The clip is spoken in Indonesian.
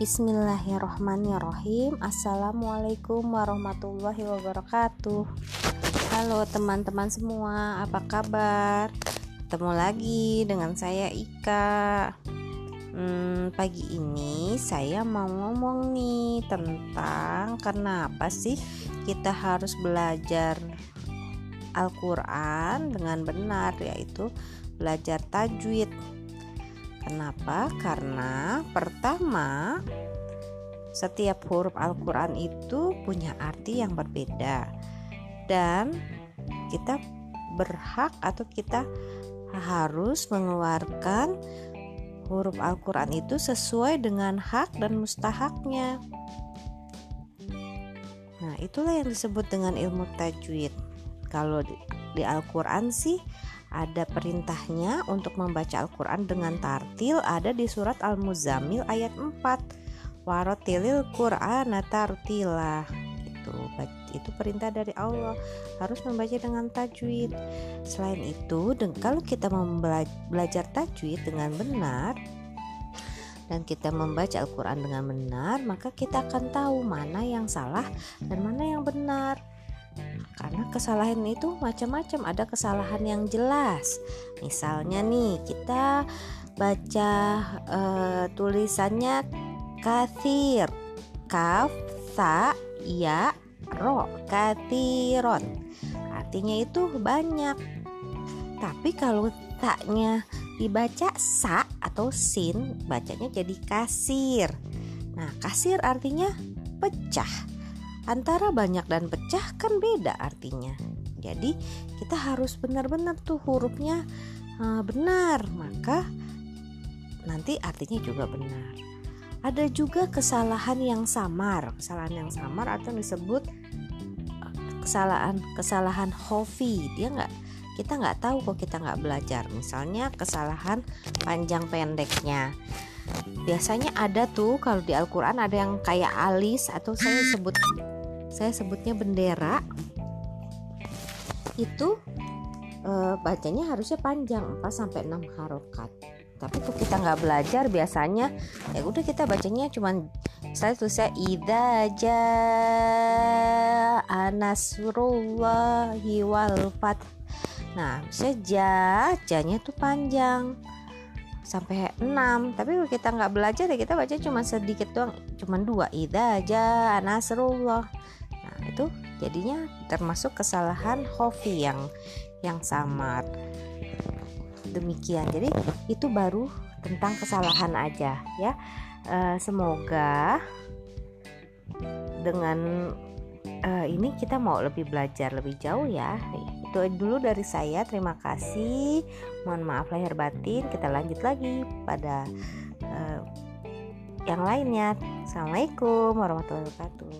Bismillahirrohmanirrohim Assalamualaikum warahmatullahi wabarakatuh. Halo teman-teman semua Apa kabar? Ketemu lagi dengan saya Ika. Hmm, Pagi ini saya mau ngomong nih Tentang kenapa sih kita harus belajar Al-Quran dengan benar Yaitu belajar tajwid Kenapa? Karena pertama, setiap huruf Al-Quran itu punya arti yang berbeda, dan kita berhak atau kita harus mengeluarkan huruf Al-Quran itu sesuai dengan hak dan mustahaknya. Nah, itulah yang disebut dengan ilmu tajwid. Kalau di, Al-Quran sih. Ada perintahnya untuk membaca Al-Quran dengan tartil ada di surat Al-Muzammil ayat 4 warotilil Qur'an tartila. Itu itu perintah dari Allah. Harus membaca dengan tajwid. Selain itu kalau kita belajar tajwid dengan benar dan kita membaca Al-Quran dengan benar maka kita akan tahu mana yang salah dan mana yang benar karena kesalahan itu macam-macam ada kesalahan yang jelas. Misalnya nih kita baca uh, tulisannya kathir. Kaf sa ya ro kathiron. Artinya itu banyak. Tapi kalau taknya dibaca sa atau sin bacanya jadi kasir. Nah kasir artinya pecah antara banyak dan pecah kan beda artinya. Jadi kita harus benar-benar tuh hurufnya uh, benar. Maka nanti artinya juga benar. Ada juga kesalahan yang samar. Kesalahan yang samar atau disebut kesalahan kesalahan hofi. Dia nggak kita nggak tahu kok kita nggak belajar. Misalnya kesalahan panjang pendeknya. Biasanya ada tuh kalau di Al-Quran ada yang kayak alis atau saya sebut saya sebutnya bendera. Itu e, bacanya harusnya panjang 4 sampai 6 harokat. Tapi kok kita nggak belajar biasanya ya udah kita bacanya cuman saya tulisnya idza jaa nasrullahi wal fath nah saya ja janya tuh panjang. Sampai 6 tapi kalau kita nggak belajar ya kita baca cuma sedikit doang. Cuma dua. Idza jaa nasrullah itu jadinya termasuk kesalahan hofi yang yang samar demikian. Jadi itu baru tentang kesalahan aja ya. E, semoga dengan e, ini kita mau lebih belajar lebih jauh ya itu dulu dari saya. Terima kasih. Mohon maaf lahir batin. Kita lanjut lagi pada e, yang lainnya. Assalamualaikum warahmatullahi wabarakatuh.